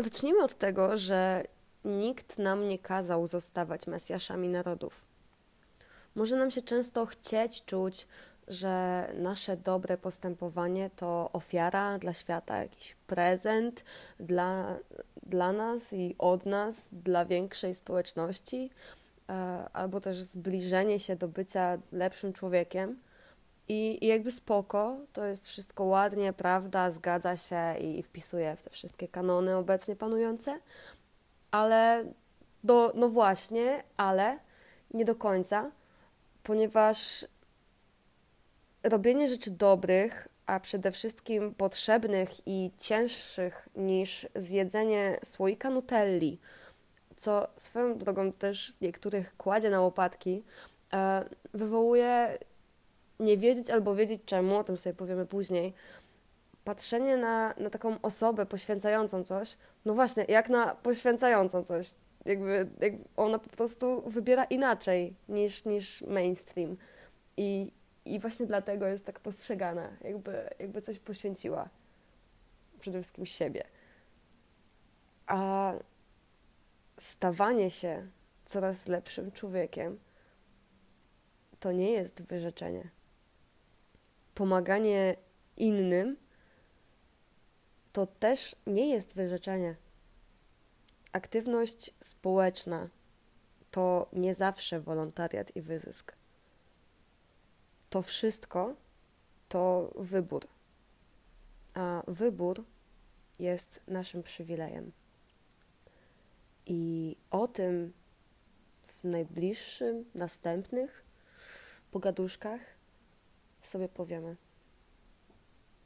Zacznijmy od tego, że nikt nam nie kazał zostawać Mesjaszami narodów. Może nam się często chcieć czuć, że nasze dobre postępowanie to ofiara dla świata, jakiś prezent dla, dla nas i od nas, dla większej społeczności, e, albo też zbliżenie się do bycia lepszym człowiekiem. I, I jakby spoko, to jest wszystko ładnie, prawda, zgadza się i wpisuje w te wszystkie kanony obecnie panujące, ale do, no właśnie, ale nie do końca, ponieważ robienie rzeczy dobrych, a przede wszystkim potrzebnych i cięższych niż zjedzenie słoika nutelli, co swoją drogą też niektórych kładzie na łopatki, e, wywołuje nie wiedzieć albo wiedzieć czemu, o tym sobie powiemy później, patrzenie na, na taką osobę poświęcającą coś, no właśnie, jak na poświęcającą coś, jakby, jakby ona po prostu wybiera inaczej niż, niż mainstream. I, I właśnie dlatego jest tak postrzegana, jakby, jakby coś poświęciła. Przede wszystkim siebie. A stawanie się coraz lepszym człowiekiem to nie jest wyrzeczenie pomaganie innym, to też nie jest wyrzeczenie. Aktywność społeczna to nie zawsze wolontariat i wyzysk. To wszystko to wybór. A wybór jest naszym przywilejem. I o tym w najbliższym, następnych pogaduszkach sobie powiemy.